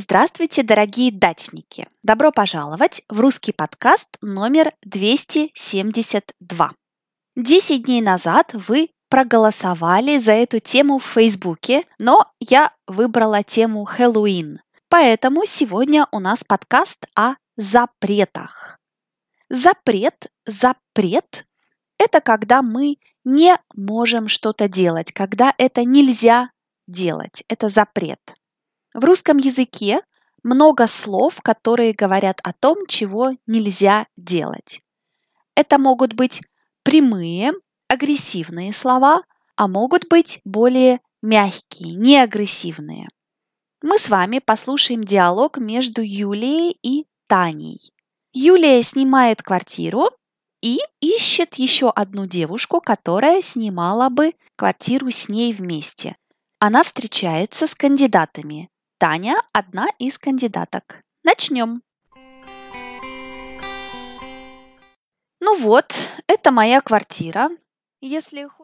Здравствуйте, дорогие дачники! Добро пожаловать в русский подкаст номер 272. Десять дней назад вы проголосовали за эту тему в Фейсбуке, но я выбрала тему Хэллоуин. Поэтому сегодня у нас подкаст о запретах. Запрет, запрет – это когда мы не можем что-то делать, когда это нельзя делать. Это запрет. В русском языке много слов, которые говорят о том, чего нельзя делать. Это могут быть прямые, агрессивные слова, а могут быть более мягкие, неагрессивные. Мы с вами послушаем диалог между Юлией и Таней. Юлия снимает квартиру и ищет еще одну девушку, которая снимала бы квартиру с ней вместе. Она встречается с кандидатами. Таня – одна из кандидаток. Начнем. Ну вот, это моя квартира. Если